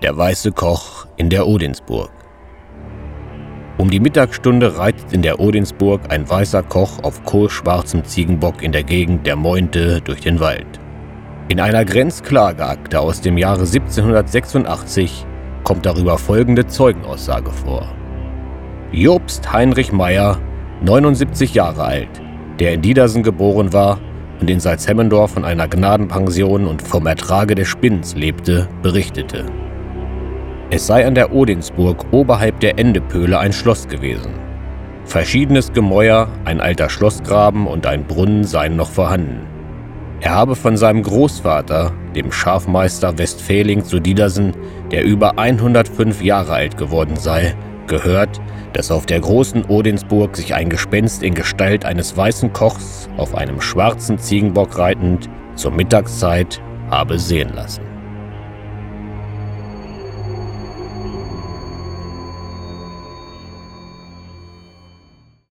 Der weiße Koch in der Odinsburg. Um die Mittagsstunde reitet in der Odinsburg ein weißer Koch auf kohlschwarzem Ziegenbock in der Gegend der Mointe durch den Wald. In einer Grenzklageakte aus dem Jahre 1786 kommt darüber folgende Zeugenaussage vor. Jobst Heinrich Meyer, 79 Jahre alt, der in Diedersen geboren war und in Salzhemmendorf von einer Gnadenpension und vom Ertrage des Spinns lebte, berichtete. Es sei an der Odinsburg oberhalb der Endepöhle ein Schloss gewesen. Verschiedenes Gemäuer, ein alter Schlossgraben und ein Brunnen seien noch vorhanden. Er habe von seinem Großvater, dem Schafmeister Westfäling zu Diedersen, der über 105 Jahre alt geworden sei, gehört, dass auf der großen Odinsburg sich ein Gespenst in Gestalt eines weißen Kochs auf einem schwarzen Ziegenbock reitend zur Mittagszeit habe sehen lassen.